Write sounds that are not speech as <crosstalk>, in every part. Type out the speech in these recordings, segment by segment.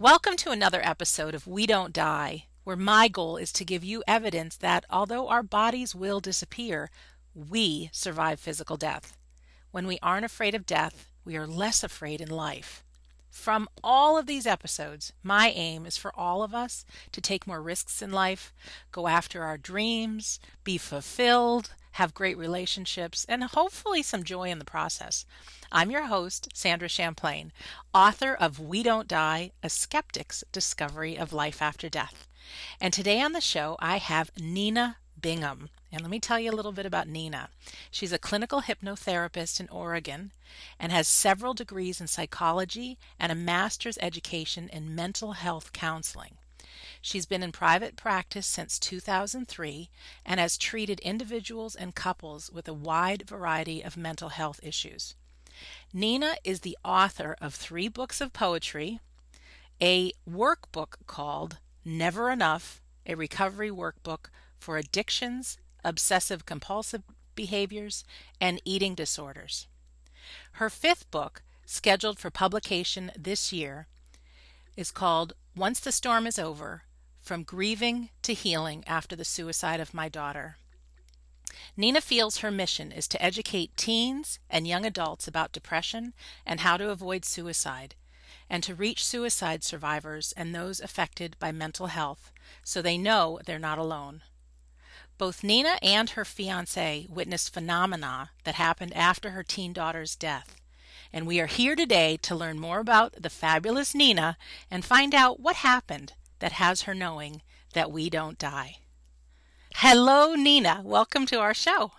Welcome to another episode of We Don't Die, where my goal is to give you evidence that although our bodies will disappear, we survive physical death. When we aren't afraid of death, we are less afraid in life. From all of these episodes, my aim is for all of us to take more risks in life, go after our dreams, be fulfilled, have great relationships, and hopefully some joy in the process. I'm your host, Sandra Champlain, author of We Don't Die A Skeptic's Discovery of Life After Death. And today on the show, I have Nina Bingham. And let me tell you a little bit about Nina. She's a clinical hypnotherapist in Oregon and has several degrees in psychology and a master's education in mental health counseling. She's been in private practice since 2003 and has treated individuals and couples with a wide variety of mental health issues. Nina is the author of three books of poetry, a workbook called Never Enough, a recovery workbook for addictions, obsessive compulsive behaviors, and eating disorders. Her fifth book, scheduled for publication this year, is called Once the Storm is Over From Grieving to Healing After the Suicide of My Daughter. Nina feels her mission is to educate teens and young adults about depression and how to avoid suicide, and to reach suicide survivors and those affected by mental health so they know they're not alone. Both Nina and her fiance witnessed phenomena that happened after her teen daughter's death. And we are here today to learn more about the fabulous Nina and find out what happened that has her knowing that we don't die. Hello, Nina. Welcome to our show.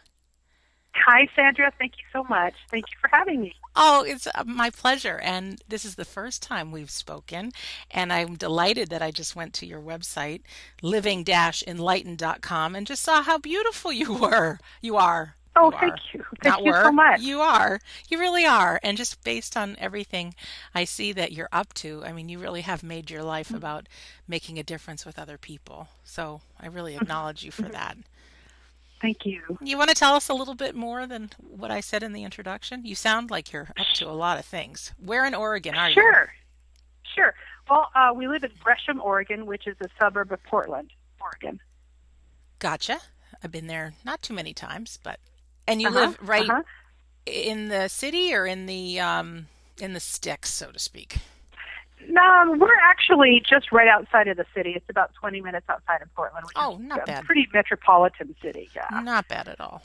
Hi, Sandra. Thank you so much. Thank you for having me. Oh, it's uh, my pleasure. And this is the first time we've spoken. And I'm delighted that I just went to your website, living enlightened.com, and just saw how beautiful you were. You are. Oh, you thank are. you. Thank Not you were. so much. You are. You really are. And just based on everything I see that you're up to, I mean, you really have made your life Mm-hmm. about making a difference with other people. So I really acknowledge you for that. Thank you. You want to tell us a little bit more than what I said in the introduction? You sound like you're up to a lot of things. Where in Oregon are you? Sure. Sure. Well, uh, we live in Gresham, Oregon, which is a suburb of Portland, Oregon. Gotcha. I've been there not too many times, but and you Uh-huh, live right uh-huh. in the city or in the um in the sticks, so to speak. No, we're actually just right outside of the city. It's about 20 minutes outside of Portland, Oh, not a bad. pretty metropolitan city. Yeah. Not bad at all.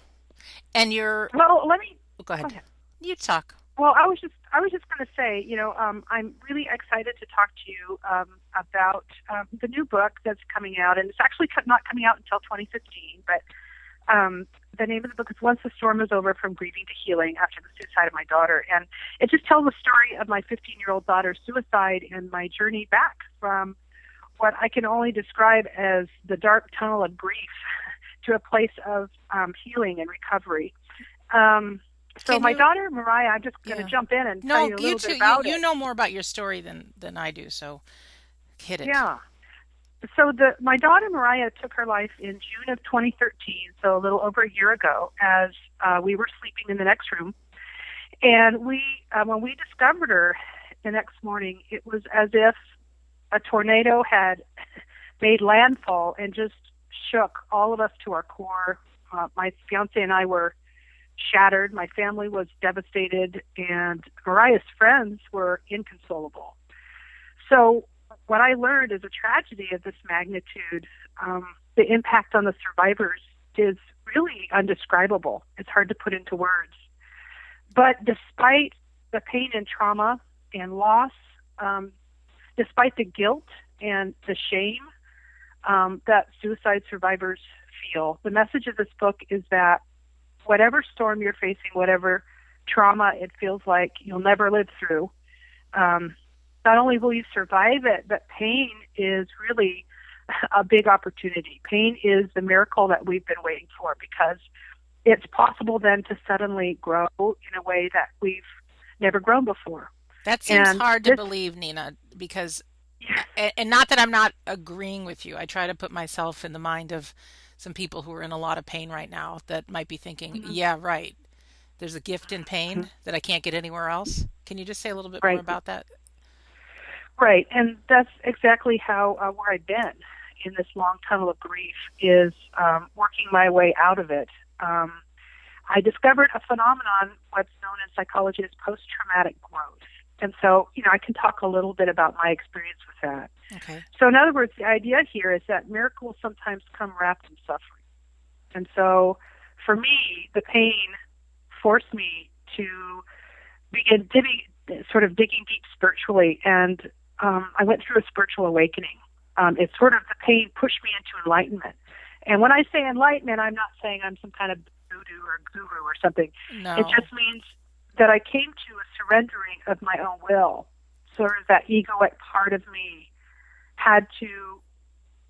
And you're Well, let me go ahead. Go ahead. You talk. Well, I was just I was just going to say, you know, um, I'm really excited to talk to you um, about um, the new book that's coming out, and it's actually not coming out until 2015. But um, the name of the book is "Once the Storm Is Over: From Grieving to Healing After the Suicide of My Daughter," and it just tells the story of my 15-year-old daughter's suicide and my journey back from what I can only describe as the dark tunnel of grief <laughs> to a place of um, healing and recovery. Um, so Can my you- daughter Mariah, I'm just going to Yeah. jump in and No, tell you a you little two bit about you, you know more about your story than than I do, so hit it. Yeah. So the my daughter Mariah took her life in June of 2013, so a little over a year ago, as uh, we were sleeping in the next room, and we uh, when we discovered her the next morning, it was as if a tornado had made landfall and just shook all of us to our core. Uh, my fiance and I were shattered. My family was devastated, and Mariah's friends were inconsolable. So, what I learned is a tragedy of this magnitude. Um, the impact on the survivors is really undescribable. It's hard to put into words. But despite the pain and trauma and loss, um, despite the guilt and the shame um, that suicide survivors feel, the message of this book is that whatever storm you're facing, whatever trauma it feels like you'll never live through, um, not only will you survive it, but pain is really a big opportunity. Pain is the miracle that we've been waiting for because it's possible then to suddenly grow in a way that we've never grown before. That seems And hard to this- believe, Nina, because Yes. and, not that I'm not agreeing with you. I try to put myself in the mind of some people who are in a lot of pain right now that might be thinking, Mm-hmm. "Yeah, right. There's a gift in pain that I can't get anywhere else." Can you just say a little bit more about that? Right, and that's exactly how uh, where I've been in this long tunnel of grief is um, working my way out of it. Um, I discovered a phenomenon, what's known in psychology as post-traumatic growth, and so you know I can talk a little bit about my experience with that. Okay. So in other words, the idea here is that miracles sometimes come wrapped in suffering, and so for me, the pain forced me to begin digging, sort of digging deep spiritually, and um, I went through a spiritual awakening. Um, it's sort of the pain pushed me into enlightenment. And when I say enlightenment, I'm not saying I'm some kind of voodoo or guru or something. No. It just means that I came to a surrendering of my own will. Sort of that egoic part of me had to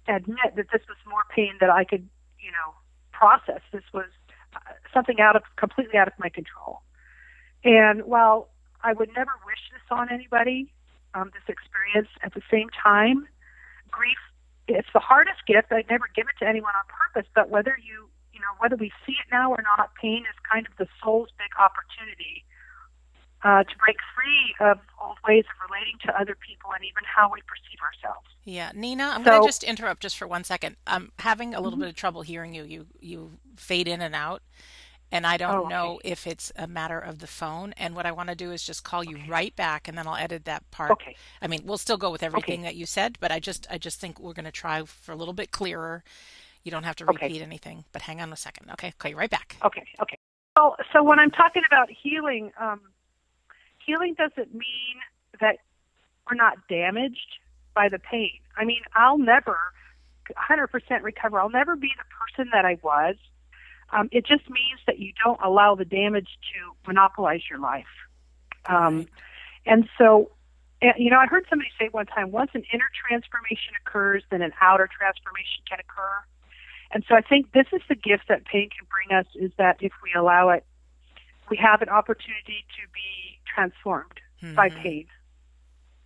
admit that this was more pain that I could, you know, process. This was uh, something out of completely out of my control. And while I would never wish this on anybody, um, this experience at the same time, grief it's the hardest gift. I'd never give it to anyone on purpose, but whether you you know whether we see it now or not, pain is kind of the soul's big opportunity uh, to break free of old ways of relating to other people and even how we perceive ourselves. Yeah, Nina, I'm So- going to just interrupt just for one second. I'm having a little Mm-hmm. bit of trouble hearing you. You you fade in and out, and I don't Oh, okay. know if it's a matter of the phone. And what I want to do is just call you right back, and then I'll edit that part. Okay. I mean, we'll still go with everything that you said, but I just I just think we're going to try for a little bit clearer. You don't have to Okay. repeat anything, but hang on a second. Okay, call you right back. Okay, okay. Well, so when I'm talking about healing, um, healing doesn't mean that we're not damaged by the pain. I mean, I'll never 100% recover. I'll never be the person that I was. Um, it just means that you don't allow the damage to monopolize your life. Um, And so, you know, I heard somebody say one time, once an inner transformation occurs, then an outer transformation can occur. And so I think this is the gift that pain can bring us is that if we allow it, we have an opportunity to be transformed by Mhm. pain.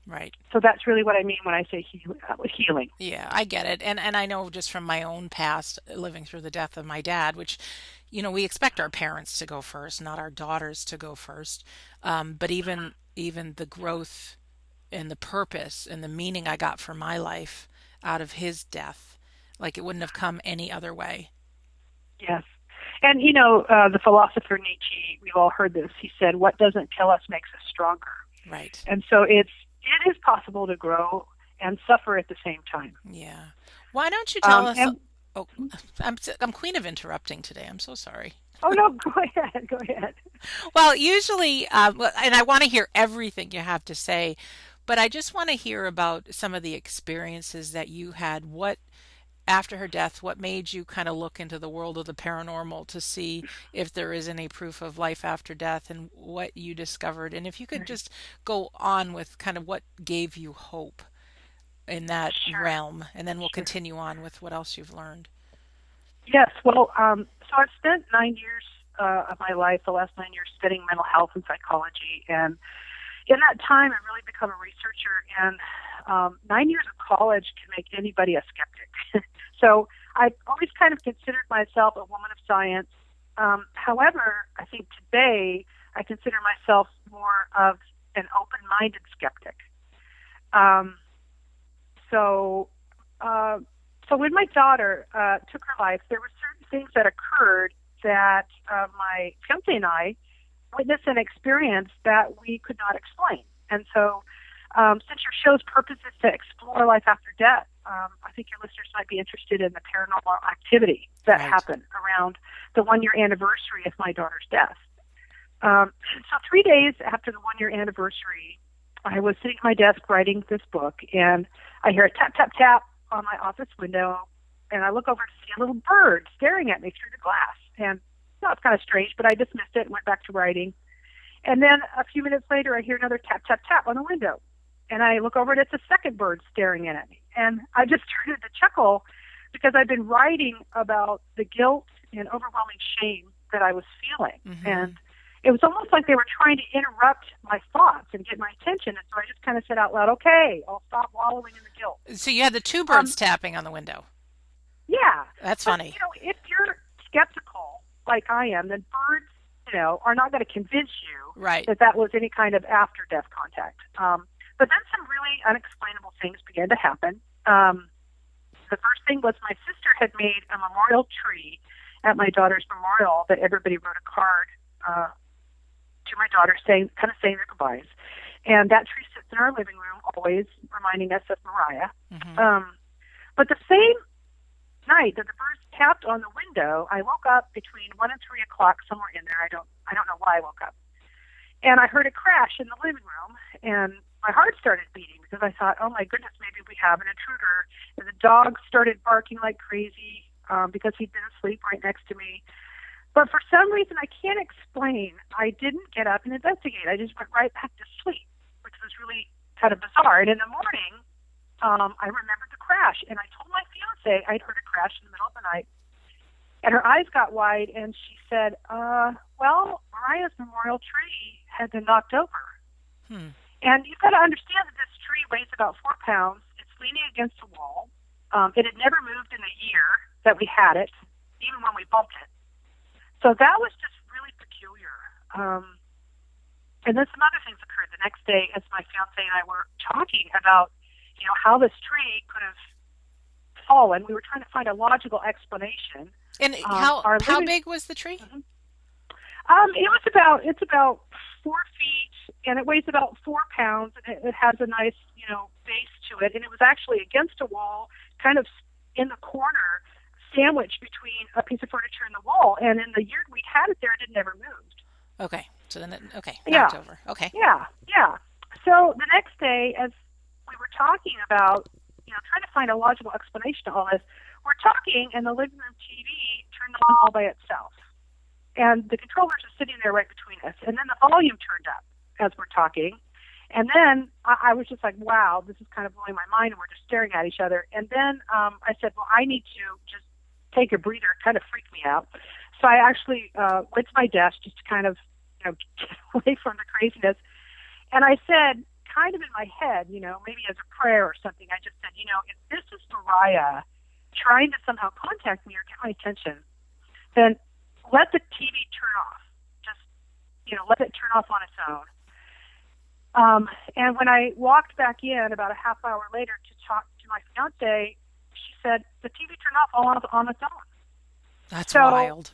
Right. So that's really what I mean when I say heal, uh, healing. Yeah, I get it. And and I know just from my own past living through the death of my dad, which you know, we expect our parents to go first, not our daughters to go first. Um, but even even the growth and the purpose and the meaning I got for my life out of his death, like it wouldn't have come any other way. Yes. And, you know, uh, the philosopher Nietzsche, we've all heard this. He said, what doesn't kill us makes us stronger. Right. And so it's, it is possible to grow and suffer at the same time. Yeah. Why don't you tell Um, us and- Oh, I'm I'm queen of interrupting today. I'm so sorry. Oh, no, <laughs> go ahead. Go ahead. Well, usually, well, and I want to hear everything you have to say, but I just want to hear about some of the experiences that you had. What, after her death, what made you kind of look into the world of the paranormal to see if there is any proof of life after death and what you discovered? And if you could just go on with kind of what gave you hope in that Sure. realm, and then we'll Sure. continue on with what else you've learned. Yes. Well, um, so I've spent nine years uh, of my life, the last nine years, studying mental health and psychology. And in that time, I've really become a researcher. And um, nine years of college can make anybody a skeptic. <laughs> so I've always kind of considered myself a woman of science. Um, however, I think today I consider myself more of an open minded skeptic. Um, so, uh, so when my daughter uh, took her life, there were certain things that occurred that uh, my fiance and I witnessed and experienced that we could not explain. And so, um, since your show's purpose is to explore life after death, um, I think your listeners might be interested in the paranormal activity that Right. happened around the one year anniversary of my daughter's death. Um, so, three days after the one year anniversary, I was sitting at my desk writing this book, and I hear a tap, tap, tap on my office window, and I look over to see a little bird staring at me through the glass. And you know, it's kind of strange, but I dismissed it and went back to writing. And then a few minutes later, I hear another tap, tap, tap on the window. And I look over and it's a second bird staring in at me. And I just <laughs> started to chuckle because I've been writing about the guilt and overwhelming shame that I was feeling. Mhm. And it was almost like they were trying to interrupt my thoughts and get my attention. And so I just kind of said out loud, okay, I'll stop wallowing in the guilt. So you had the two birds tapping on the window. Yeah. That's But, funny. you know, if you're skeptical like I am, then birds, you know, are not going to convince you Right. that that was any kind of after death contact. Um, But then some really unexplainable things began to happen. Um, the first thing was my sister had made a memorial tree at my daughter's memorial that everybody wrote a card uh, to my daughter saying, kind of saying their goodbyes. And that tree sits in our living room, always reminding us of Mariah. Mm-hmm. Um, but the same night that the birds tapped on the window, I woke up between one and three o'clock, somewhere in there. I don't, I don't know why I woke up, and I heard a crash in the living room, and my heart started beating because I thought, oh my goodness, maybe we have an intruder. And the dog started barking like crazy um, because he'd been asleep right next to me. But for some reason I can't explain, I didn't get up and investigate. I just went right back to sleep which was really kind of bizarre. And in the morning, um, I remembered the crash, and I told my fiance I'd heard a crash in the middle of the night. And her eyes got wide, and she said, uh, "Well, Mariah's memorial tree had been knocked over." Hmm. And you've got to understand that this tree weighs about four pounds. It's leaning against a wall. Um, it had never moved in a year that we had it, even when we bumped it. So that was just really peculiar. Um, and then some other things occurred the next day as my fiance and I were talking about, you know, how this tree could have fallen. We were trying to find a logical explanation. And um, how how big was the tree? Mm-hmm. Um, it was about it's about four feet, and it weighs about four pounds, and it, it has a nice you know base to it. And it was actually against a wall, kind of in the corner, sandwiched between a piece of furniture and the wall. And in the year we had it there, it had never moved. Okay. So then, it, okay, yeah. over. Okay. Yeah, yeah. So the next day, as we were talking about, you know, trying to find a logical explanation to all this, we're talking, and the living room TV turned on all by itself, and the controllers are sitting there right between us, and then the volume turned up as we're talking. And then I, I was just like, wow, this is kind of blowing my mind. And we're just staring at each other. And then um, I said, well, I need to just take a breather. It kind of freaked me out. So I actually uh, went to my desk just to kind of you know, <laughs> get away from the craziness. And I said, kind of in my head, you know, maybe as a prayer or something, I just said, you know, if this is Mariah trying to somehow contact me or get my attention, then let the TV turn off. Just, you know, let it turn off on its own. Um, and when I walked back in about a half hour later to talk to my fiance, she said the TV turned off all on, on its own. That's so, wild.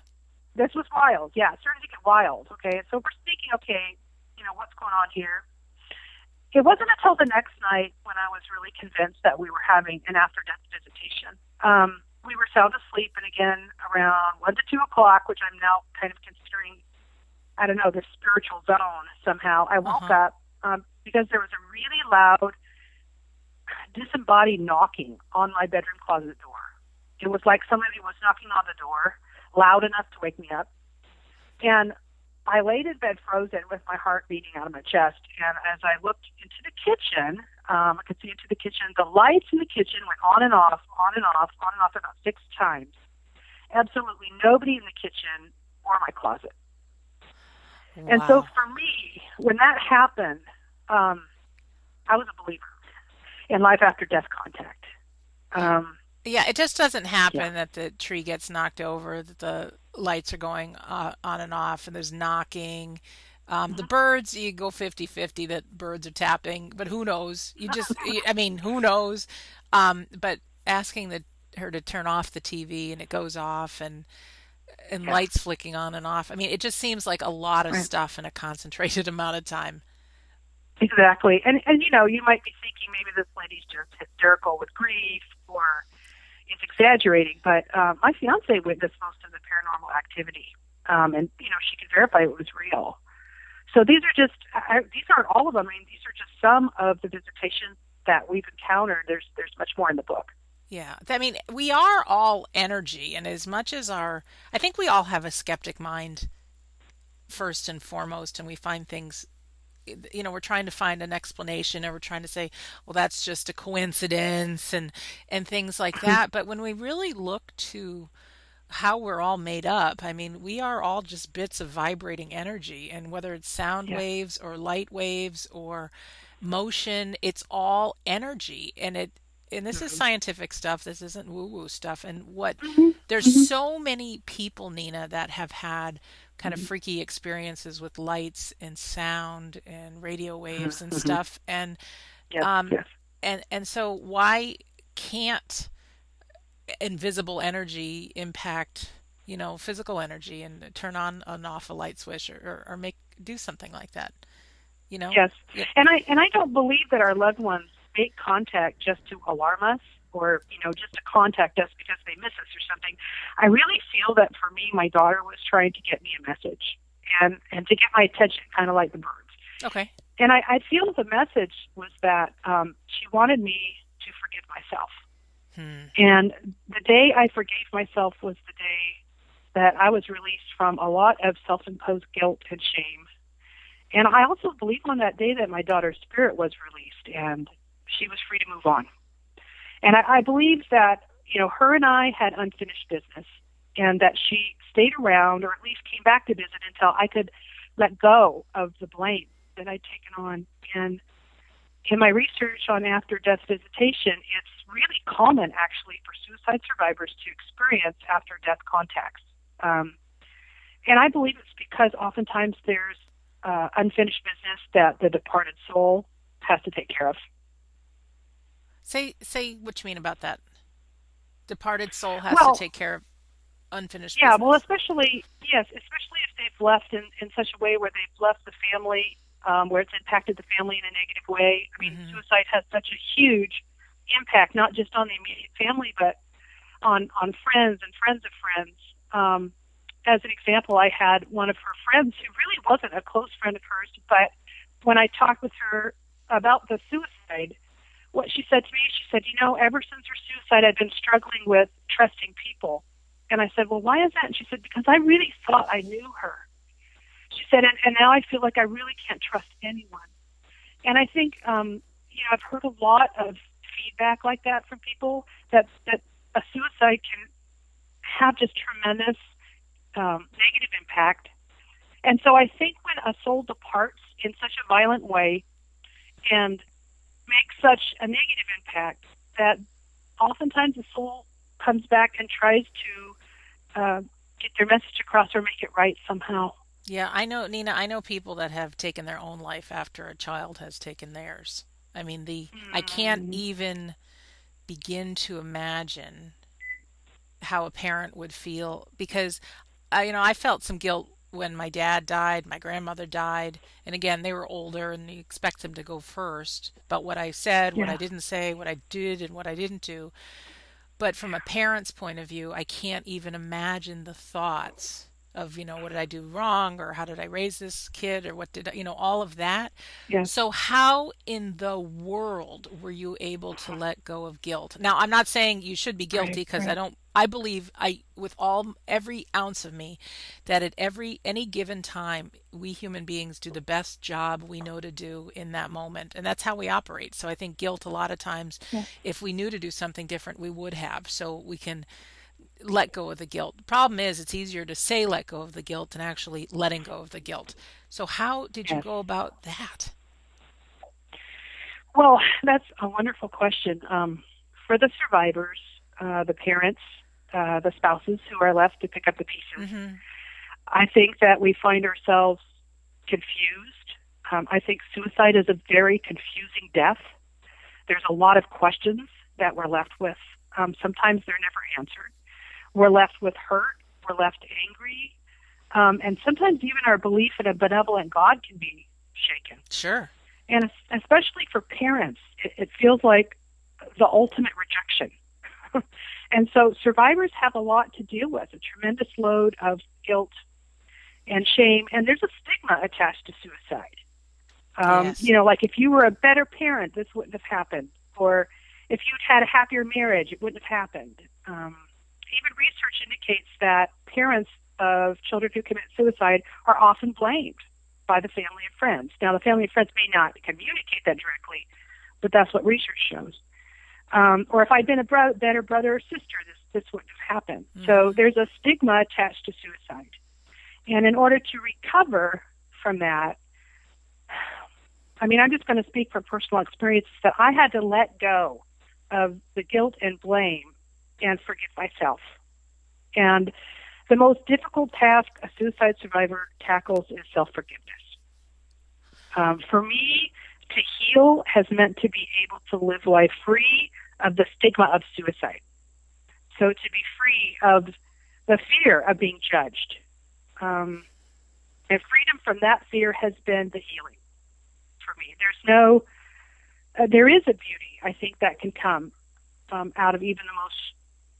This was wild. Yeah, it started to get wild. Okay, so we're thinking, okay, you know, what's going on here? It wasn't until the next night when I was really convinced that we were having an after death visitation. Um, we were sound asleep, and again, around 1 to 2 o'clock, which I'm now kind of considering, I don't know, the spiritual zone somehow, I woke uh-huh. up um, because there was a really loud, disembodied knocking on my bedroom closet door. It was like somebody was knocking on the door loud enough to wake me up. And I laid in bed frozen with my heart beating out of my chest. And as I looked into the kitchen, um, I could see into the kitchen. The lights in the kitchen went on and off, on and off, on and off about six times. Absolutely nobody in the kitchen or my closet. Wow. And so for me, when that happened, um, I was a believer in life after death contact. Um, yeah, it just doesn't happen yeah. that the tree gets knocked over, that the lights are going uh, on and off, and there's knocking. Um, mm-hmm. The birds, you go 50 50 that birds are tapping, but who knows? You just, <laughs> I mean, who knows? Um, but asking the, her to turn off the TV and it goes off and and yeah. lights flicking on and off. I mean, it just seems like a lot of right. stuff in a concentrated <laughs> amount of time. Exactly. And, and you know, you might be thinking maybe this lady's just hysterical with grief or it's exaggerating, but uh, my fiance witnessed most of the paranormal activity, um, and you know she could verify it was real. So these are just I, these aren't all of them. I mean, these are just some of the visitations that we've encountered. There's there's much more in the book. Yeah, I mean, we are all energy, and as much as our, I think we all have a skeptic mind first and foremost, and we find things you know we're trying to find an explanation or we're trying to say well that's just a coincidence and and things like that <clears throat> but when we really look to how we're all made up i mean we are all just bits of vibrating energy and whether it's sound yeah. waves or light waves or motion it's all energy and it and this is mm-hmm. scientific stuff this isn't woo woo stuff and what mm-hmm. there's mm-hmm. so many people nina that have had kind of mm-hmm. freaky experiences with lights and sound and radio waves and mm-hmm. stuff and Yes. Um, yes. And and so why can't invisible energy impact you know physical energy and turn on and off a light switch or, or, or make do something like that you know Yes. Yeah. And I and I don't believe that our loved ones make contact just to alarm us or, you know, just to contact us because they miss us or something. I really feel that for me my daughter was trying to get me a message and and to get my attention kind of like the birds. okay And I, I feel the message was that um, she wanted me to forgive myself. Hmm. And the day I forgave myself was the day that I was released from a lot of self imposed guilt and shame. And I also believe on that day that my daughter's spirit was released and she was free to move on. And I, I believe that, you know, her and I had unfinished business and that she stayed around or at least came back to visit until I could let go of the blame that I'd taken on. And in my research on after death visitation, it's really common actually for suicide survivors to experience after death contacts. Um, and I believe it's because oftentimes there's uh, unfinished business that the departed soul has to take care of. say say what you mean about that departed soul has Well- to take care of unfinished business. Yeah, business. well, especially yes, especially if they've left in, in such a way where they've left the family, um, where it's impacted the family in a negative way. I mean, Mhm. suicide has such a huge impact, not just on the immediate family, but on on friends and friends of friends. Um, as an example, I had one of her friends who really wasn't a close friend of hers, but when I talked with her about the suicide, what she said to me, she said, "You know, ever since her suicide, I've been struggling with trusting people." And I said, Well, why is that? And she said, Because I really thought I knew her. She said, And, and now I feel like I really can't trust anyone. And I think, um, you know, I've heard a lot of feedback like that from people that, that a suicide can have just tremendous um, negative impact. And so I think when a soul departs in such a violent way and makes such a negative impact, that oftentimes the soul comes back and tries to uh, get their message across or make it right somehow. Yeah, I know, Nina. I know people that have taken their own life after a child has taken theirs. I mean, the I can't Mm. even begin to imagine how a parent would feel because, I, you know, I felt some guilt when my dad died, my grandmother died, and again, they were older, and you expect them to go first. But what I said, what I didn't say, what I did, and what I didn't do. But from a parent's point of view, I can't even imagine the thoughts of, you know, what did I do wrong or how did I raise this kid or what did I, you know, all of that. So how in the world were you able to let go of guilt? Now, I'm not saying you should be guilty Right, because I don't I believe I with all every ounce of me that at every any given time we human beings do the best job we know to do in that moment and that's how we operate. So I think guilt a lot of times Yeah. if we knew to do something different we would have. So we can let go of the guilt. The problem is it's easier to say let go of the guilt than actually letting go of the guilt. So how did you go about that? Well, that's a wonderful question. Um, for the survivors, uh, the parents, uh, the spouses who are left to pick up the pieces, hmm I think that we find ourselves confused. Um, I think suicide is a very confusing death. There's a lot of questions that we're left with. Um, sometimes they're never answered. We're left with hurt. We're left angry. Um, and sometimes even our belief in a benevolent God can be shaken. Sure. And especially for parents, it, it feels like the ultimate rejection. <laughs> and so survivors have a lot to deal with, a tremendous load of guilt and shame, and there's a stigma attached to suicide. Um, Yes. You know, like if you were a better parent, this wouldn't have happened, or if you'd had a happier marriage, it wouldn't have happened. Um, even research indicates that parents of children who commit suicide are often blamed by the family and friends. Now, the family and friends may not communicate that directly, but that's what research shows. Um, or if I'd been a bro- better brother or sister, this this wouldn't have happened. So there's a stigma attached to suicide, and in order to recover from that, I mean, I'm just going to speak from personal experience that I had to let go of the guilt and blame and forgive myself. And the most difficult task a suicide survivor tackles is self forgiveness. Um, for me, to heal has meant to be able to live life free of the stigma of suicide. So to be free of the fear of being judged. Um, and freedom from that fear has been the healing for me. There's no, uh, there is a beauty, I think, that can come um, out of even the most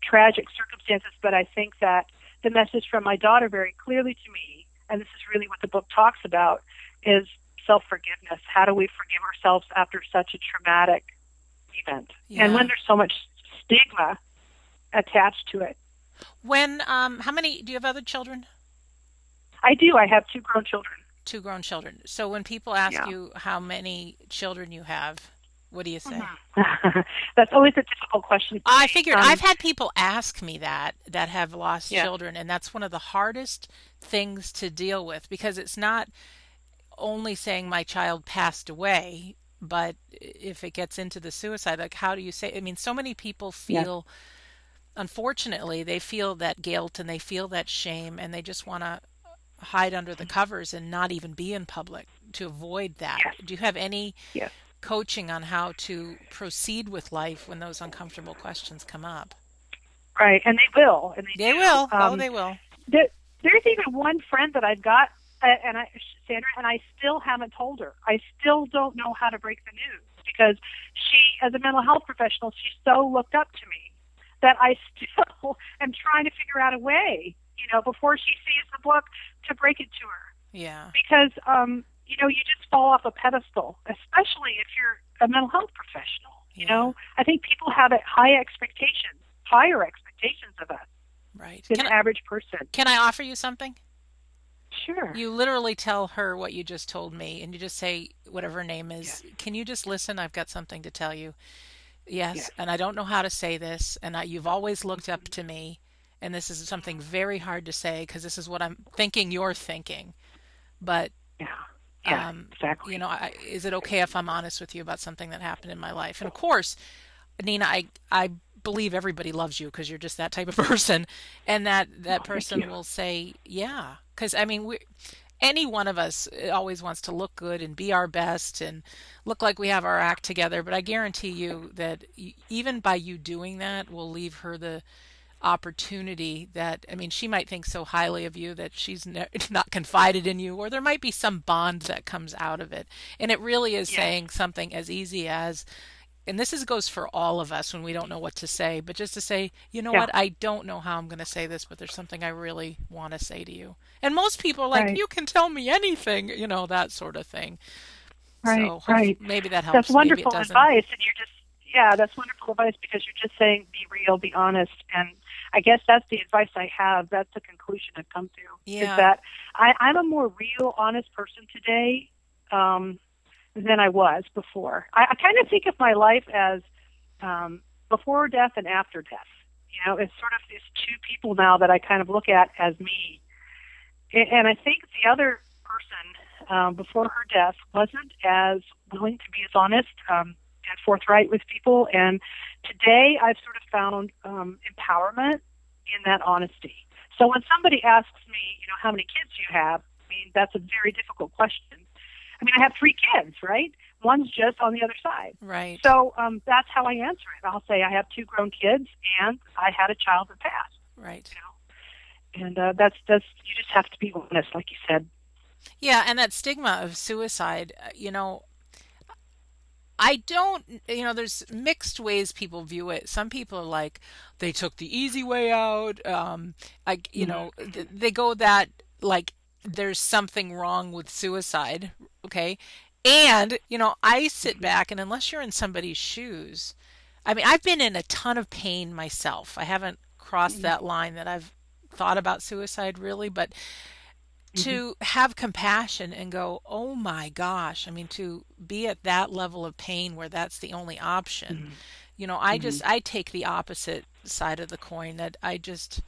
tragic circumstances, but I think that the message from my daughter very clearly to me, and this is really what the book talks about, is self forgiveness. How do we forgive ourselves after such a traumatic event? Yeah. And when there's so much stigma attached to it. When um how many do you have other children? I do. I have two grown children. Two grown children. So when people ask yeah. you how many children you have, what do you say? <laughs> Mm-hmm. That's always a difficult question. I figured um, I've had people ask me that that have lost yeah. children, and that's one of the hardest things to deal with because it's not only saying my child passed away, but if it gets into the suicide, like how do you say? I mean, so many people feel. Yeah unfortunately, they feel that guilt and they feel that shame and they just want to hide under the covers and not even be in public to avoid that. Yes. Do you have any yes. Coaching on how to proceed with life when those uncomfortable questions come up? Right, and they will. And they, they will. Oh, um, oh, they will. There, there's even one friend that I've got, uh, and I, Sandra, and I still haven't told her. I still don't know how to break the news because she, as a mental health professional, she so looked up to me that I <laughs> still am trying to figure out a way, you know, before she sees the book to break it to her. Yeah. Because um, you know, you just fall off a pedestal, especially if you're a mental health professional. You yeah. know, I think people have high expectations, higher expectations of us. Right. Than the average person. Can I offer you something? Sure. You literally tell her what you just told me, and you just say whatever her name is. Can you just listen? I've got something to tell you. Yes, yes, and I don't know how to say this, and I, you've always looked up to me, and this is something very hard to say because this is what I'm thinking you're thinking, but yeah, yeah, um, exactly. You know, I, is it okay if I'm honest with you about something that happened in my life? And of course, Nina, I I believe everybody loves you because you're just that type of <laughs> person, and that that oh, person will say, yeah, because I mean we any one of us always wants to look good and be our best and look like we have our act together. But I guarantee you that even by you doing that, will leave her the opportunity that I mean, she might think so highly of you that she's ne- <laughs> not confided in you, or there might be some bond that comes out of it. And it really is yeah. saying something as easy as, and this is goes for all of us when we don't know what to say, but just to say, you know yeah. what, I don't know how I'm going to say this, but there's something I really want to say to you. And most people are like, right. you can tell me anything, you know, that sort of thing. Right, so right. Maybe that helps. That's wonderful advice, and you're just yeah, that's wonderful advice because you're just saying be real, be honest, and I guess that's the advice I have. That's the conclusion I've come to. Yeah. Is that I, I'm a more real, honest person today. Um, than I was before. I, I kind of think of my life as um, before death and after death. You know, it's sort of these two people now that I kind of look at as me. And, and I think the other person um, before her death wasn't as willing to be as honest um, and forthright with people. And today I've sort of found um, empowerment in that honesty. So when somebody asks me, you know, how many kids you have, I mean, that's a very difficult question I mean, I have three kids, right? One's just on the other side. Right. So um, that's how I answer it. I'll say I have two grown kids and I had a child that passed. Right. You know? And uh, that's that's you just have to be honest, like you said. Yeah, and that stigma of suicide, uh, you know, I don't, you know, there's mixed ways people view it. Some people are like, they took the easy way out. Um, like, you mm-hmm. know, th- they go that like there's something wrong with suicide, okay? And, you know, I sit back and unless you're in somebody's shoes, I mean, I've been in a ton of pain myself. I haven't crossed that line that I've thought about suicide really, but to mm-hmm. have compassion and go, oh my gosh, I mean, to be at that level of pain where that's the only option. Mm-hmm. You know, I mm-hmm. just, I take the opposite side of the coin that I just,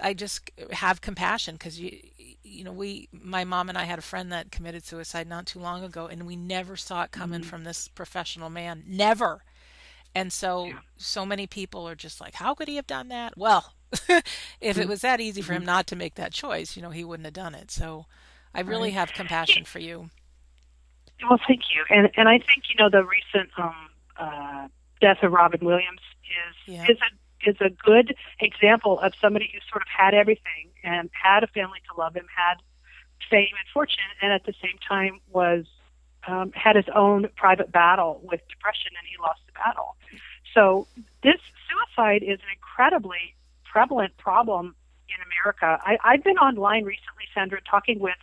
I just have compassion because you you know we my mom and I had a friend that committed suicide not too long ago and we never saw it coming mm-hmm. from this professional man never and so yeah. so many people are just like how could he have done that well <laughs> if mm-hmm. it was that easy for him mm-hmm. not to make that choice you know he wouldn't have done it so I really have compassion for you Well, thank you, and and I think you know the recent um, uh, death of Robin Williams is yeah. is a is a good example of somebody who sort of had everything and had a family to love him, had fame and fortune, and at the same time was um, had his own private battle with depression, and he lost the battle. So this suicide is an incredibly prevalent problem in America. I, I've been online recently, Sandra, talking with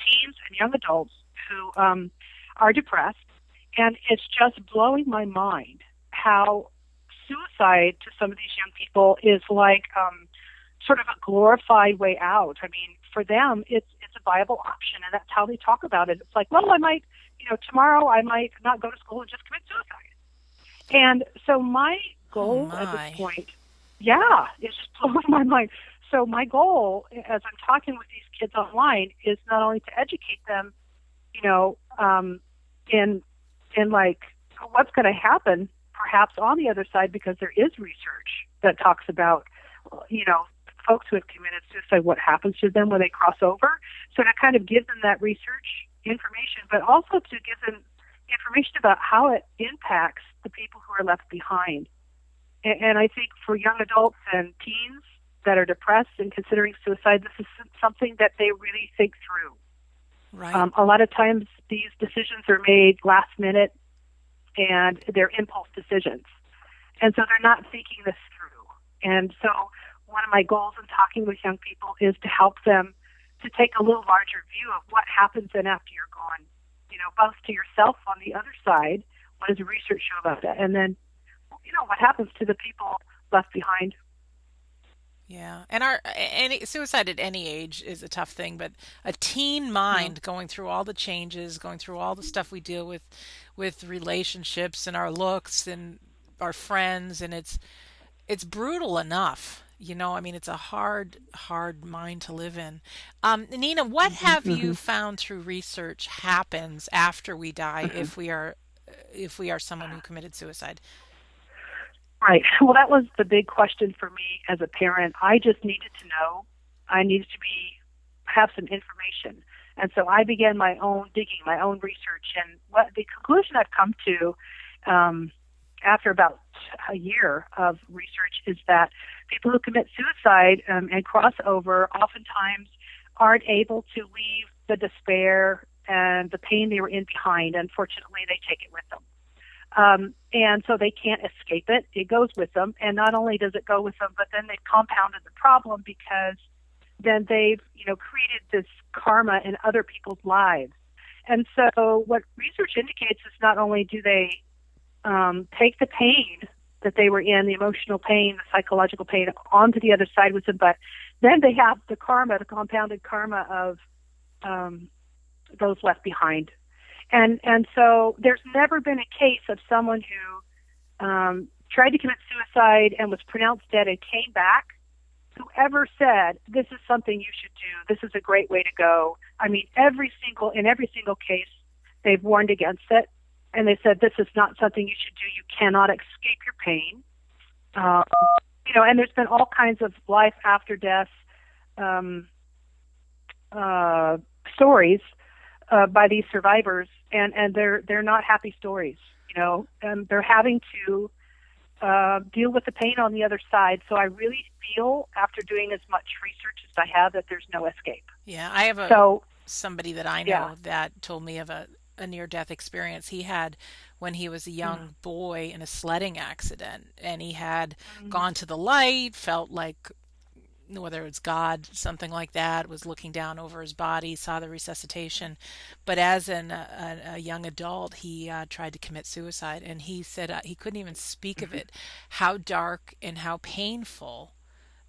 teens and young adults who um, are depressed, and it's just blowing my mind how suicide to some of these young people is like um, sort of a glorified way out. I mean, for them, it's it's a viable option, and that's how they talk about it. It's like, well, I might, you know, tomorrow I might not go to school and just commit suicide. And so my goal oh my. at this point, yeah, it's just <laughs> blowing my mind. So my goal, as I'm talking with these kids online, is not only to educate them, you know, um, in in like what's going to happen perhaps on the other side because there is research that talks about, you know, folks who have committed suicide, what happens to them when they cross over. So to kind of give them that research information, but also to give them information about how it impacts the people who are left behind. And, and I think for young adults and teens that are depressed and considering suicide, this is something that they really think through. Right. Um, a lot of times these decisions are made last minute and they're impulse decisions. And so they're not thinking this through. And so one of my goals in talking with young people is to help them to take a little larger view of what happens then after you're gone. You know, both to yourself on the other side, what does research show about that? And then, you know, what happens to the people left behind yeah, and our any suicide at any age is a tough thing, but a teen mind going through all the changes, going through all the stuff we deal with, with relationships and our looks and our friends, and it's it's brutal enough. You know, I mean, it's a hard, hard mind to live in. Um, Nina, what mm-hmm, have mm-hmm. you found through research happens after we die mm-hmm. if we are if we are someone who committed suicide? Right. <laughs> Well, that was the big question for me as a parent. I just needed to know. I needed to be have some information, and so I began my own digging, my own research, and what the conclusion I've come to um, after about a year of research is that people who commit suicide um, and cross over oftentimes aren't able to leave the despair and the pain they were in behind. Unfortunately, they take it with them. Um, and so they can't escape it. It goes with them. And not only does it go with them, but then they've compounded the problem because then they've, you know, created this karma in other people's lives. And so what research indicates is not only do they um, take the pain that they were in, the emotional pain, the psychological pain, onto the other side with them, but then they have the karma, the compounded karma of um, those left behind and and so there's never been a case of someone who um, tried to commit suicide and was pronounced dead and came back whoever said this is something you should do. This is a great way to go. I mean every single in every single case they've warned against it. And they said this is not something you should do. You cannot escape your pain. Um, you know and there's been all kinds of life after death um, uh, stories uh, by these survivors, and and they're they're not happy stories, you know, and they're having to uh, deal with the pain on the other side. So I really feel after doing as much research as I have that there's no escape. Yeah, I have a so somebody that I know yeah. that told me of a, a near death experience he had when he was a young mm. boy in a sledding accident and he had mm. gone to the light, felt like whether it's God, something like that, was looking down over his body, saw the resuscitation. But as an, a, a young adult, he uh, tried to commit suicide, and he said uh, he couldn't even speak of mm-hmm. it, how dark and how painful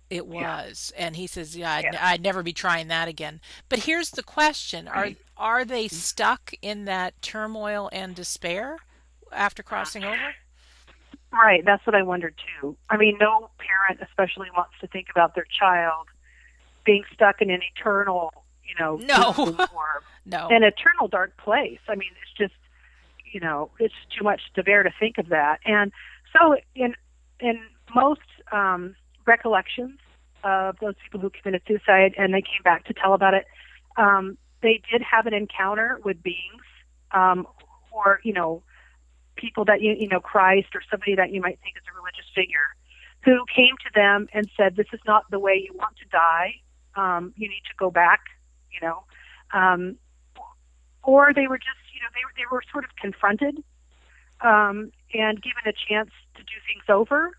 it was. Yeah. And he says, "Yeah, I'd, yeah. I'd, never be trying that again." But here's the question: Are are they mm-hmm. stuck in that turmoil and despair after crossing over? Right, that's what I wondered too. I mean, no parent especially wants to think about their child being stuck in an eternal, you know, no, <laughs> no, an eternal dark place. I mean, it's just, you know, it's too much to bear to think of that. And so, in in most um, recollections of those people who committed suicide and they came back to tell about it, um, they did have an encounter with beings um, or you know, people that you you know Christ or somebody that you might think is a religious figure, who came to them and said, "This is not the way you want to die. Um, you need to go back." You know, um, or they were just you know they they were sort of confronted um, and given a chance to do things over.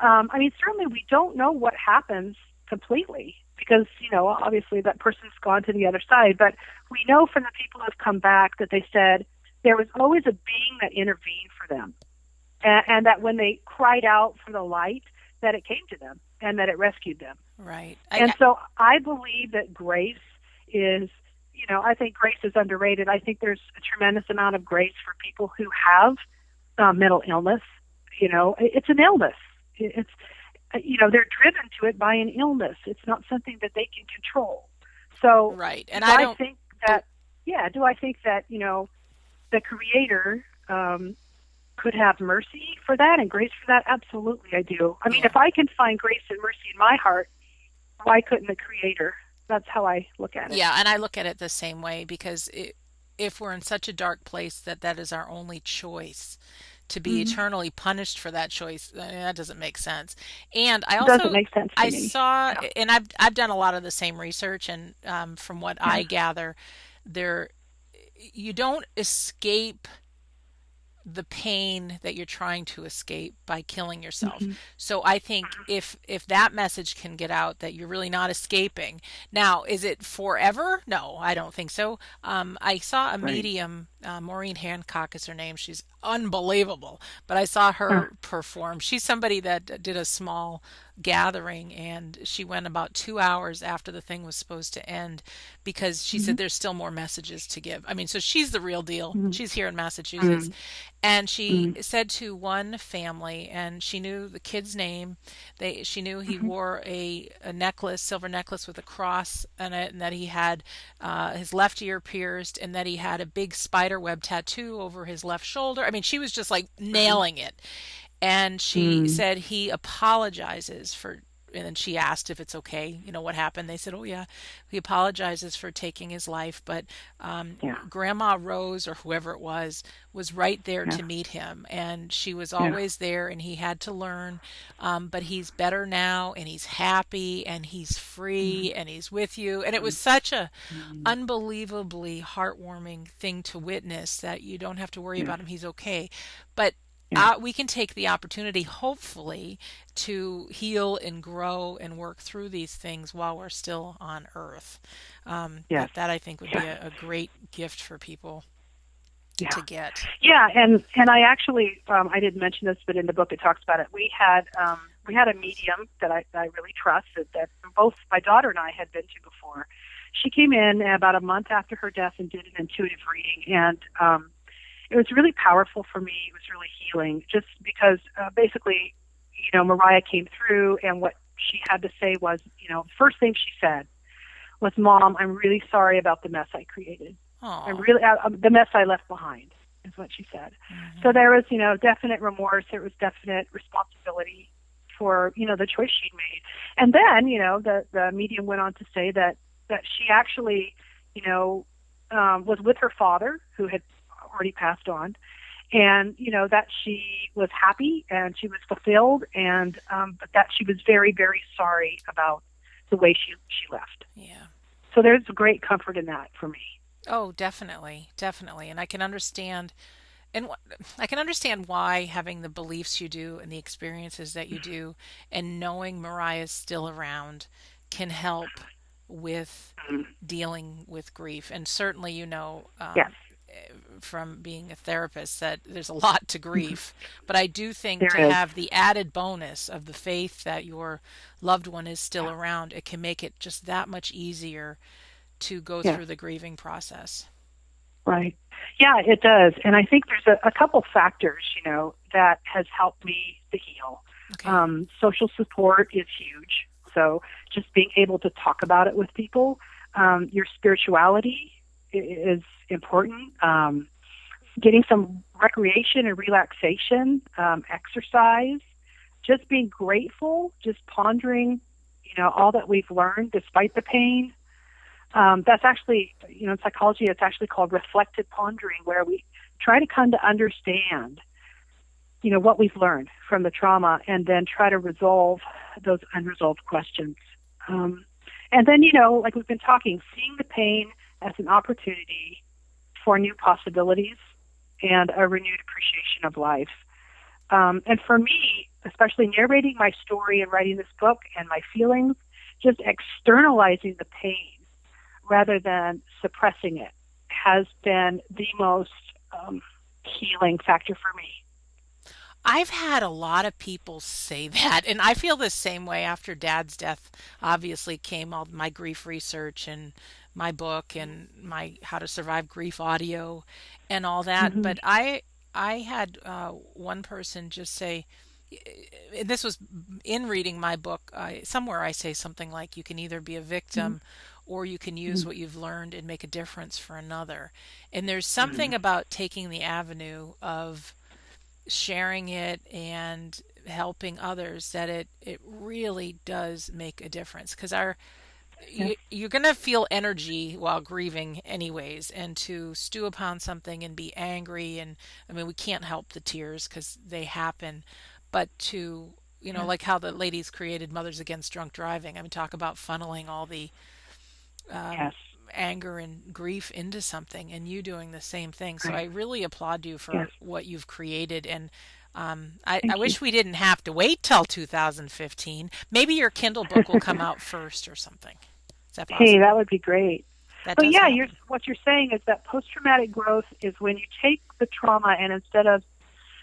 Um, I mean, certainly we don't know what happens completely because you know obviously that person's gone to the other side, but we know from the people who have come back that they said there was always a being that intervened for them, and, and that when they cried out for the light, that it came to them and that it rescued them. Right. I, and so I believe that grace is you know, I think grace is underrated. I think there's a tremendous amount of grace for people who have uh, mental illness. You know, it's an illness. It's, you know, they're driven to it by an illness. It's not something that they can control. So, right. And I, don't I think that, yeah, do I think that, you know, the Creator um, could have mercy for that and grace for that? Absolutely, I do. I mean, Yeah. if I can find grace and mercy in my heart, why couldn't the Creator? That's how I look at it. Yeah, and I look at it the same way because it, if we're in such a dark place that that is our only choice to be Mhm. eternally punished for that choice, I mean, that doesn't make sense. And I also doesn't make sense to I me. saw, Yeah. and I've I've done a lot of the same research, and um, from what I gather, there you don't escape the pain that you're trying to escape by killing yourself. Mhm. So I think if if that message can get out that you're really not escaping. Now, is it forever? No, I don't think so. Um, I saw a Right. medium, uh, Maureen Hancock is her name. She's unbelievable. But I saw her perform. She's somebody that did a small gathering and she went about two hours after the thing was supposed to end because she said mm-hmm. there's still more messages to give. I mean, so she's the real deal. Mm-hmm. She's here in Massachusetts. Mm-hmm. And she said to one family, and she knew the kid's name. They she knew he wore a, a necklace, silver necklace with a cross on it, and that he had uh, his left ear pierced, and that he had a big spider web tattoo over his left shoulder. I mean, she was just like nailing it. And she said he apologizes for and then she asked if it's okay, you know, what happened. They said, oh, yeah, he apologizes for taking his life. But um, Yeah. Grandma Rose, or whoever it was, was right there to meet him. And she was always there, and he had to learn. Um, but he's better now, and he's happy, and he's free, Mm-hmm. and he's with you. And it was such a unbelievably heartwarming thing to witness that you don't have to worry about him. He's okay. But Yeah. uh, we can take the opportunity, hopefully, to heal and grow and work through these things while we're still on Earth. Um, Yes. that, that I think would be a, a great gift for people Yeah. to get. Yeah, and and I actually um, I didn't mention this, but in the book it talks about it. We had um, we had a medium that I, that I really trusted that both my daughter and I had been to before. She came in about a month after her death and did an intuitive reading, and um, it was really powerful for me. It was really healing, just because uh, basically, you know, Mariah came through, and what she had to say was, you know, the first thing she said was, "Mom, I'm really sorry about the mess I created." Oh, I really uh, the mess I left behind is what she said. So there was, you know, definite remorse. There was definite responsibility for, you know, the choice she made. And then, you know, the the medium went on to say that that she actually, you know, um, was with her father who had already passed on, and you know that she was happy and she was fulfilled, and um, but that she was very very sorry about the way she she left. yeah. So there's great comfort in that for me. Oh, definitely, definitely, and I can understand, and I can understand why having the beliefs you do and the experiences that you do, and knowing Mariah's still around, can help with dealing with grief. And certainly, you know, um, Yes. From being a therapist, that there's a lot to grief. <laughs> But I do think There to is. have the added bonus of the faith that your loved one is still around, it can make it just that much easier to go Yeah. through the grieving process. Right. Yeah, it does. And I think there's a, a couple factors, you know, that has helped me to heal. Okay. Um, social support is huge. So just being able to talk about it with people. Um, your spirituality is important. Um, getting some recreation and relaxation, um, exercise, just being grateful, just pondering, you know, all that we've learned despite the pain. um, that's actually, you know, in psychology, it's actually called reflective pondering, where we try to come to understand, you know, what we've learned from the trauma, and then try to resolve those unresolved questions. Um, and then, you know, like we've been talking, seeing the pain as an opportunity for new possibilities and a renewed appreciation of life. Um, and for me, especially narrating my story and writing this book and my feelings, just externalizing the pain rather than suppressing it has been the most um, healing factor for me. I've had a lot of people say <laughs> that, and I feel the same way after Dad's death. Obviously, came all my grief research and my book and my How to Survive Grief audio and all that. Mm-hmm. But I I had uh, one person just say, and this was in reading my book. Uh, somewhere I say something like, "You can either be a victim." Mm-hmm or you can use mm-hmm. what you've learned and make a difference for another. And there's something mm-hmm. about taking the avenue of sharing it and helping others that it it really does make a difference because our you, you're going to feel energy while grieving anyways and to stew upon something and be angry and i mean we can't help the tears because they happen but to you know yeah. like how the ladies created mothers against drunk driving i mean talk about funneling all the um, yes. anger and grief into something, and you doing the same thing. So right. I really applaud you for yes. what you've created. And um, I, I wish we didn't have to wait till 2015. Maybe your Kindle book will come out <laughs> first or something. Is that possible? Hey, that would be great. That but yeah, you're, what you're saying is that post traumatic growth is when you take the trauma and instead of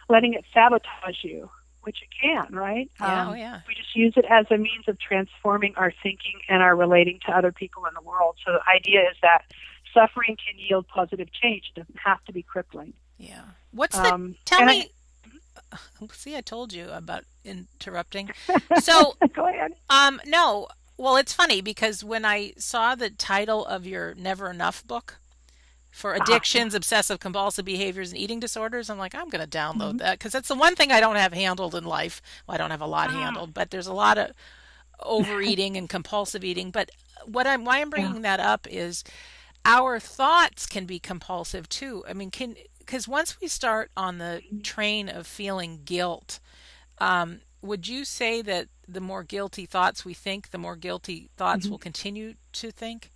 letting it sabotage you, which it can, right? Yeah, oh, um, oh yeah. We just use it as a means of transforming our thinking and our relating to other people in the world. So the idea is that suffering can yield positive change. It doesn't have to be crippling. Yeah. What's the? Um, tell me. I, <laughs> see, I told you about interrupting. <laughs> So go ahead. Um, no. Well, it's funny because when I saw the title of your Never Enough book, for addictions, obsessive compulsive behaviors, and eating disorders. I'm like, I'm going to download mm-hmm. that because that's the one thing I don't have handled in life. Well, I don't have a lot ah. handled, but there's a lot of overeating and compulsive eating. But what I'm why I'm bringing yeah. that up is our thoughts can be compulsive too. I mean, can because once we start on the train of feeling guilt, um, would you say that the more guilty thoughts we think, the more guilty thoughts mm-hmm. we'll continue to think?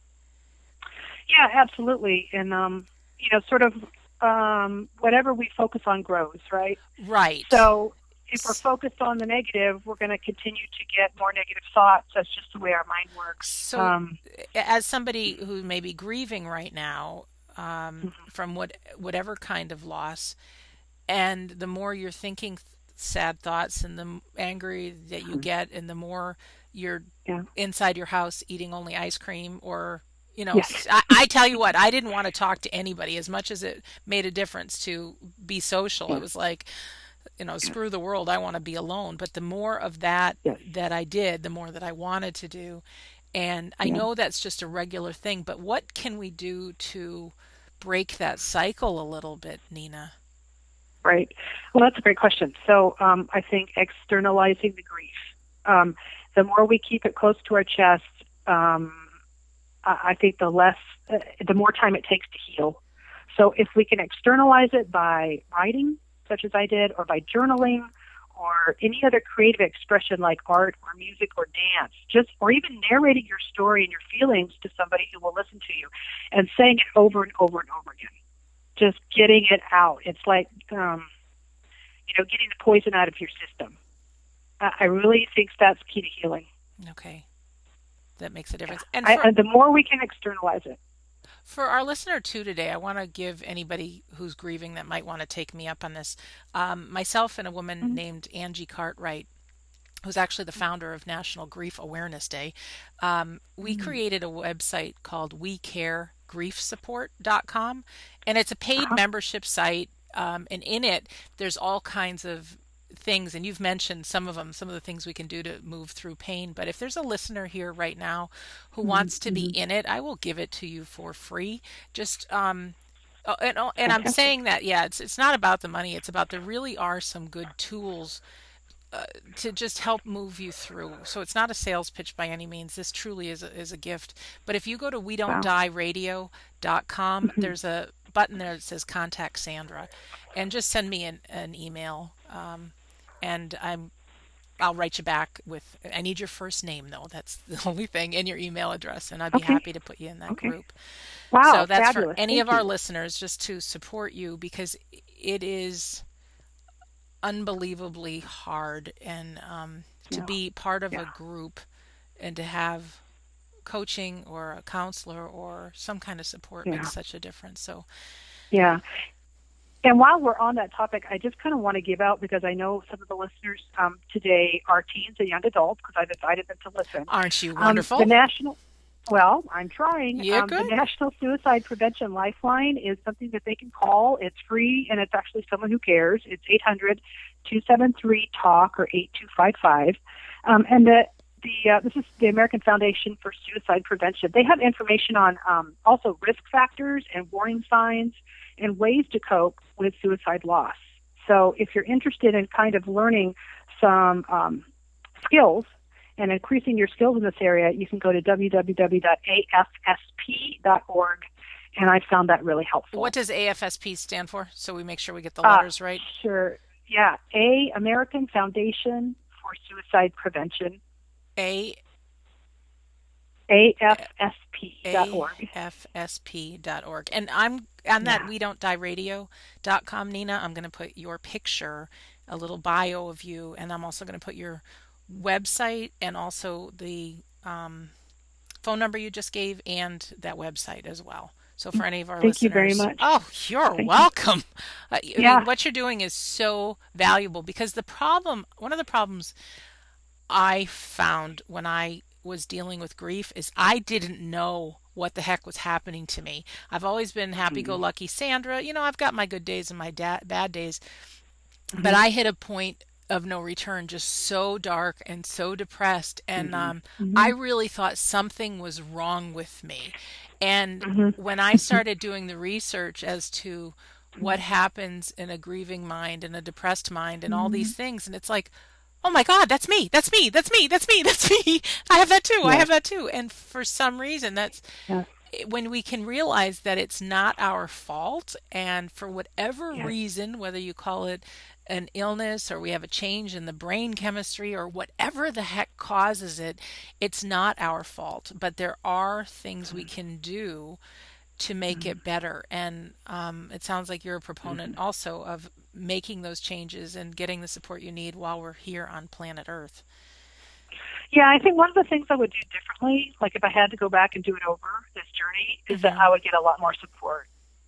Yeah, absolutely. And um, you know, sort of um, whatever we focus on grows, right? Right. So if we're focused on the negative, we're going to continue to get more negative thoughts. That's just the way our mind works. So, um, as somebody who may be grieving right now um, mm-hmm. from what whatever kind of loss, and the more you're thinking sad thoughts, and the angry that you mm-hmm. get, and the more you're yeah. inside your house eating only ice cream or you know yes. I, I, tell you what i didn't want to talk to anybody as much as it made a difference to be social it was like you know screw the world i want to be alone but the more of that yes. that i did the more that i wanted to do and i yeah. know that's just a regular thing but what can we do to break that cycle a little bit nina right well that's a great question so um, i think externalizing the grief um, the more we keep it close to our chest um, I think the less, uh, the more time it takes to heal. So if we can externalize it by writing, such as I did, or by journaling, or any other creative expression like art or music or dance, just or even narrating your story and your feelings to somebody who will listen to you, and saying it over and over and over again, just getting it out. It's like, um, you know, getting the poison out of your system. I really think that's key to healing. Okay that makes a difference. And, for, I, the more we can externalize it. For our listener too today, I want to give anybody who's grieving that might want to take me up on this. Um, myself and a woman mm-hmm. named Angie Cartwright, who's actually the founder of National Grief Awareness Day, um, we mm-hmm. created a website called We Care griefsupport.com and it's a paid uh-huh. membership site um, and in it there's all kinds of things, and you've mentioned some of them, some of the things we can do to move through pain. But if there's a listener here right now who mm-hmm. wants to be mm-hmm. in it, I will give it to you for free. Just um, oh, and oh, and I'm saying that yeah, it's it's not about the money. It's about there really are some good tools uh, to just help move you through. So it's not a sales pitch by any means. This truly is a, is a gift. But if you go to we don't die radio.com, mm-hmm. there's a button there that says contact Sandra and just send me an, an email. Um, and I'm I'll write you back with I need your first name though. That's <laughs> the only thing and your email address and I'd be okay. happy to put you in that okay. group. Wow. So that's fabulous. for any Thank of our you. listeners just to support you because it is unbelievably hard and um, to yeah. be part of yeah. a group and to have coaching or a counselor or some kind of support yeah. makes such a difference so yeah and while we're on that topic i just kind of want to give out because i know some of the listeners um, today are teens and young adults because i've invited them to listen aren't you wonderful um, the national well, I'm trying. Yeah, um, the National Suicide Prevention Lifeline is something that they can call. It's free, and it's actually someone who cares. It's 800 273 TALK or 8255. Um, and the, the uh, this is the American Foundation for Suicide Prevention. They have information on um, also risk factors and warning signs and ways to cope with suicide loss. So if you're interested in kind of learning some um, skills and increasing your skills in this area, you can go to www.afsp.org. And I found that really helpful. What does AFSP stand for? So we make sure we get the letters uh, right. Sure. Yeah. A American Foundation for Suicide Prevention. A afsp.org. afsp.org. And I'm on that yeah. we don't die radio.com, Nina. I'm going to put your picture, a little bio of you, and I'm also going to put your website and also the um, phone number you just gave and that website as well. So for any of our Thank listeners, you very much. Oh, you're Thank welcome. You. Uh, yeah. I mean, what you're doing is so valuable because the problem, one of the problems I found when I was dealing with grief is I didn't know what the heck was happening to me. I've always been happy-go-lucky mm-hmm. Sandra. You know, I've got my good days and my da- bad days, mm-hmm. but I hit a point of no return just so dark and so depressed and mm-hmm. um, mm-hmm. i really thought something was wrong with me and mm-hmm. when i started doing the research as to what happens in a grieving mind and a depressed mind and all these mm-hmm. things and it's like oh my god that's me that's me that's me that's me that's me <laughs> i have that too yeah. i have that too and for some reason that's yeah. when we can realize that it's not our fault and for whatever yeah. reason whether you call it an illness or we have a change in the brain chemistry or whatever the heck causes it, it's not our fault. But there are things we can do to make mm-hmm. it better. And um, it sounds like you're a proponent mm-hmm. also of making those changes and getting the support you need while we're here on planet Earth. Yeah, I think one of the things I would do differently, like if I had to go back and do it over this journey, is mm-hmm. that I would get a lot more support.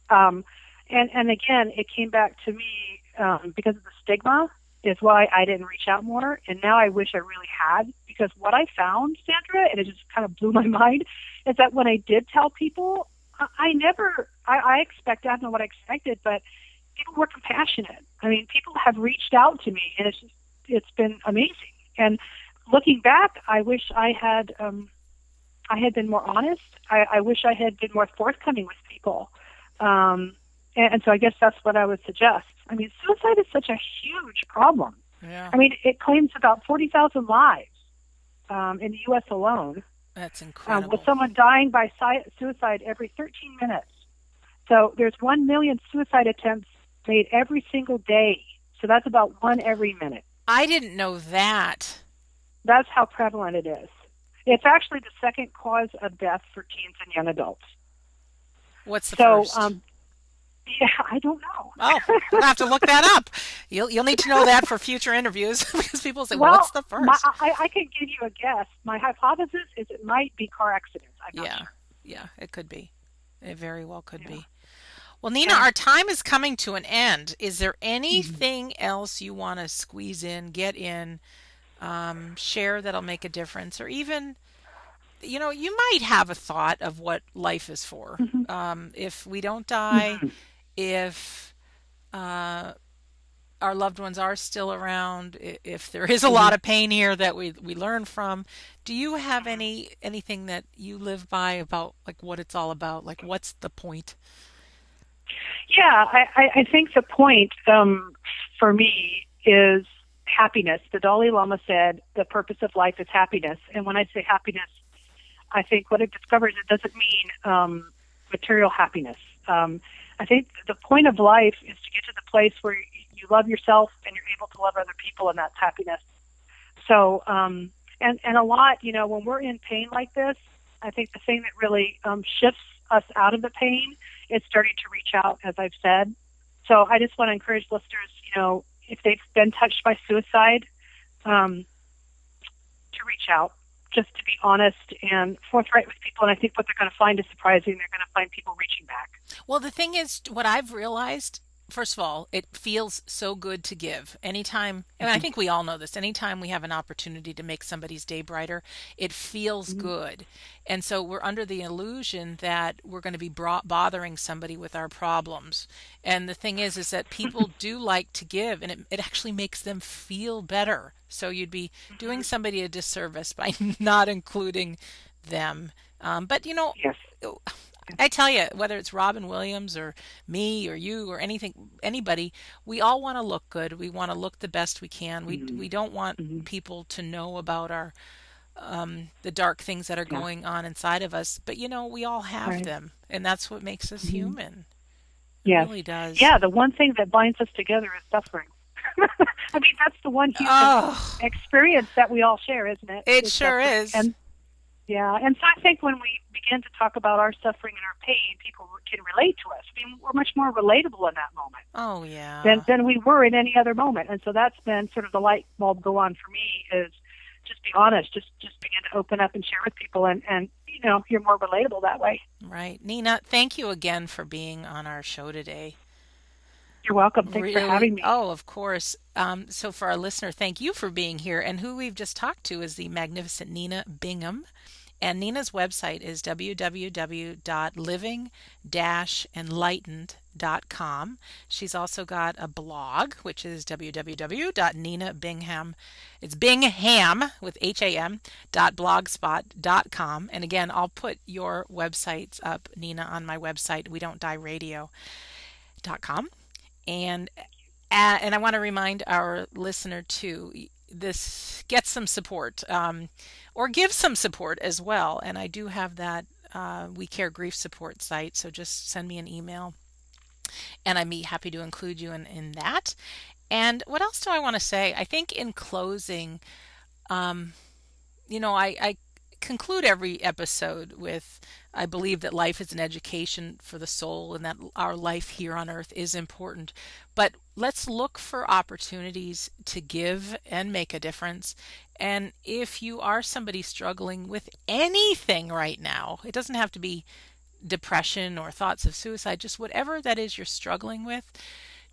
Um, and and again, it came back to me um, because of the stigma is why I didn't reach out more. And now I wish I really had because what I found, Sandra, and it just kind of blew <laughs> my mind, is that when I did tell people, I, I never, I, I expected, I don't know what I expected, but people were compassionate. I mean, people have reached out to me and it's just, it's been amazing. And looking back, I wish I had, um, I had been more honest. I, I wish I had been more forthcoming with people. Um, and, and so I guess that's what I would suggest. I mean, suicide is such a huge problem. Yeah. I mean, it claims about 40,000 lives um, in the U.S. alone. That's incredible. Um, with someone dying by suicide every 13 minutes. So there's 1 million suicide attempts made every single day. So that's about one every minute. I didn't know that. That's how prevalent it is. It's actually the second cause of death for teens and young adults. What's the so, first? Um, yeah, I don't know. Oh, we'll have to look that up. You'll you'll need to know that for future interviews <laughs> because people say, well, "What's the first? My, I, I can give you a guess. My hypothesis is it might be car accidents. Yeah, sure. yeah, it could be. It very well could yeah. be. Well, Nina, our time is coming to an end. Is there anything mm-hmm. else you want to squeeze in, get in, um, share that'll make a difference, or even? you know, you might have a thought of what life is for. Mm-hmm. Um, if we don't die, mm-hmm if uh, our loved ones are still around, if there is a lot of pain here that we we learn from, do you have any anything that you live by about like what it's all about? Like what's the point? Yeah, I, I think the point um, for me is happiness. The Dalai Lama said the purpose of life is happiness. And when I say happiness, I think what it discovers it doesn't mean um, material happiness. Um, I think the point of life is to get to the place where you love yourself and you're able to love other people, and that's happiness. So, um, and and a lot, you know, when we're in pain like this, I think the thing that really um, shifts us out of the pain is starting to reach out, as I've said. So I just want to encourage listeners, you know, if they've been touched by suicide, um, to reach out, just to be honest and forthright with people. And I think what they're going to find is surprising. They're going to find people reaching back. Well, the thing is, what I've realized first of all, it feels so good to give. Anytime, and I mm-hmm. think we all know this, anytime we have an opportunity to make somebody's day brighter, it feels mm-hmm. good. And so we're under the illusion that we're going to be brought, bothering somebody with our problems. And the thing is, is that people <laughs> do like to give, and it, it actually makes them feel better. So you'd be doing mm-hmm. somebody a disservice by <laughs> not including them. Um, but you know, yes. I tell you, whether it's Robin Williams or me or you or anything, anybody, we all want to look good. We want to look the best we can. We mm-hmm. we don't want mm-hmm. people to know about our um, the dark things that are yeah. going on inside of us. But you know, we all have right. them, and that's what makes us mm-hmm. human. Yeah, really does. Yeah, the one thing that binds us together is suffering. <laughs> I mean, that's the one human oh. experience that we all share, isn't it? It sure suffering. is. And yeah, and so I think when we begin to talk about our suffering and our pain, people can relate to us. I mean, we're much more relatable in that moment. Oh yeah. Than than we were in any other moment, and so that's been sort of the light bulb go on for me is just be honest, just just begin to open up and share with people, and and you know you're more relatable that way. Right, Nina. Thank you again for being on our show today. You're welcome. Thanks really? for having me. Oh, of course. Um, so, for our listener, thank you for being here. And who we've just talked to is the magnificent Nina Bingham. And Nina's website is www.living-enlightened.com. She's also got a blog, which is www.ninabingham. It's Bingham with H-A-M dot blogspot.com. And again, I'll put your websites up, Nina, on my website, we don't die radio.com. And and I want to remind our listener too this get some support um, or give some support as well. And I do have that uh, We Care Grief support site, so just send me an email and I'd be happy to include you in, in that. And what else do I want to say? I think in closing, um, you know, I, I conclude every episode with I believe that life is an education for the soul and that our life here on earth is important. But let's look for opportunities to give and make a difference. And if you are somebody struggling with anything right now, it doesn't have to be depression or thoughts of suicide, just whatever that is you're struggling with,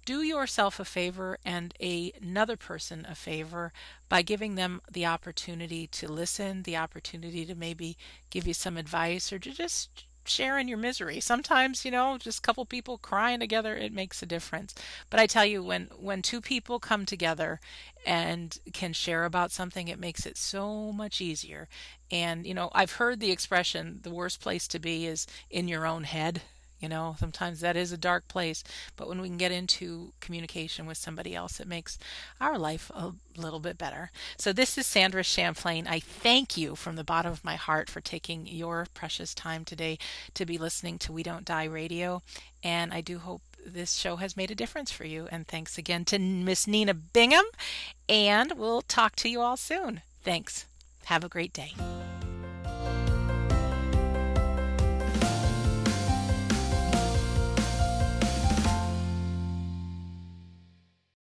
do yourself a favor and a, another person a favor by giving them the opportunity to listen, the opportunity to maybe give you some advice or to just share in your misery. Sometimes, you know, just a couple people crying together, it makes a difference. But I tell you, when when two people come together and can share about something, it makes it so much easier. And you know, I've heard the expression, the worst place to be is in your own head. You know, sometimes that is a dark place, but when we can get into communication with somebody else, it makes our life a little bit better. So, this is Sandra Champlain. I thank you from the bottom of my heart for taking your precious time today to be listening to We Don't Die Radio. And I do hope this show has made a difference for you. And thanks again to Miss Nina Bingham. And we'll talk to you all soon. Thanks. Have a great day.